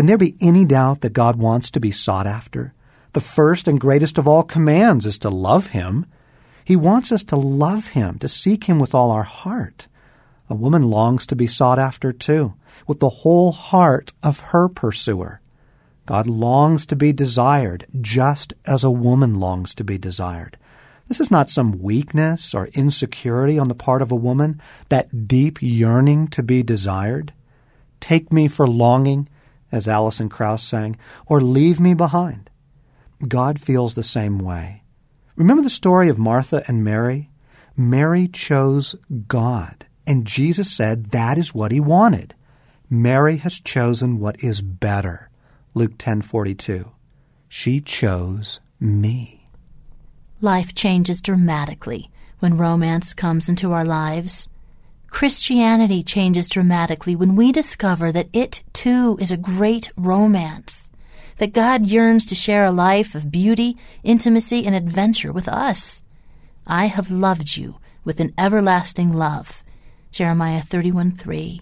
Can there be any doubt that God wants to be sought after? The first and greatest of all commands is to love Him. He wants us to love Him, to seek Him with all our heart. A woman longs to be sought after too, with the whole heart of her pursuer. God longs to be desired just as a woman longs to be desired. This is not some weakness or insecurity on the part of a woman, that deep yearning to be desired. Take me for longing, as Alison Krauss sang, or leave me behind. God feels the same way. Remember the story of Martha and Mary? Mary chose God, and Jesus said that is what he wanted. Mary has chosen what is better. Luke 10:42. She chose me. Life changes dramatically when romance comes into our lives. Christianity changes dramatically when we discover that it too is a great romance, that God yearns to share a life of beauty, intimacy, and adventure with us. I have loved you with an everlasting love. Jeremiah 31 3.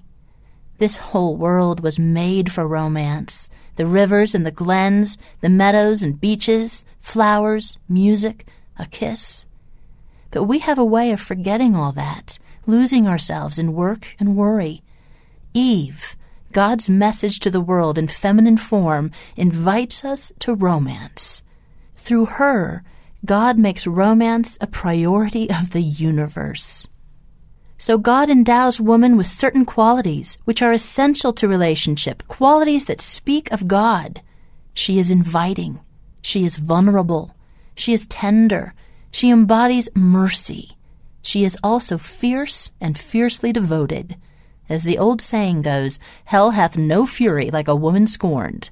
This whole world was made for romance. The rivers and the glens, the meadows and beaches, flowers, music, a kiss. But we have a way of forgetting all that, losing ourselves in work and worry. Eve, God's message to the world in feminine form, invites us to romance. Through her, God makes romance a priority of the universe. So God endows woman with certain qualities which are essential to relationship, qualities that speak of God. She is inviting. She is vulnerable. She is tender. She embodies mercy. She is also fierce and fiercely devoted. As the old saying goes, hell hath no fury like a woman scorned.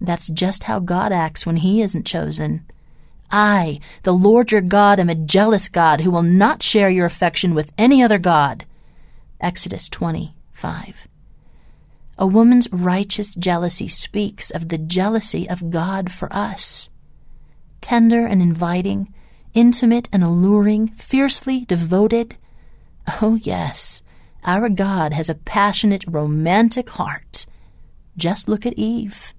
That's just how God acts when he isn't chosen. I, the Lord your God, am a jealous God who will not share your affection with any other God. Exodus 25. A woman's righteous jealousy speaks of the jealousy of God for us tender and inviting, intimate and alluring, fiercely devoted. Oh, yes, our God has a passionate, romantic heart. Just look at Eve.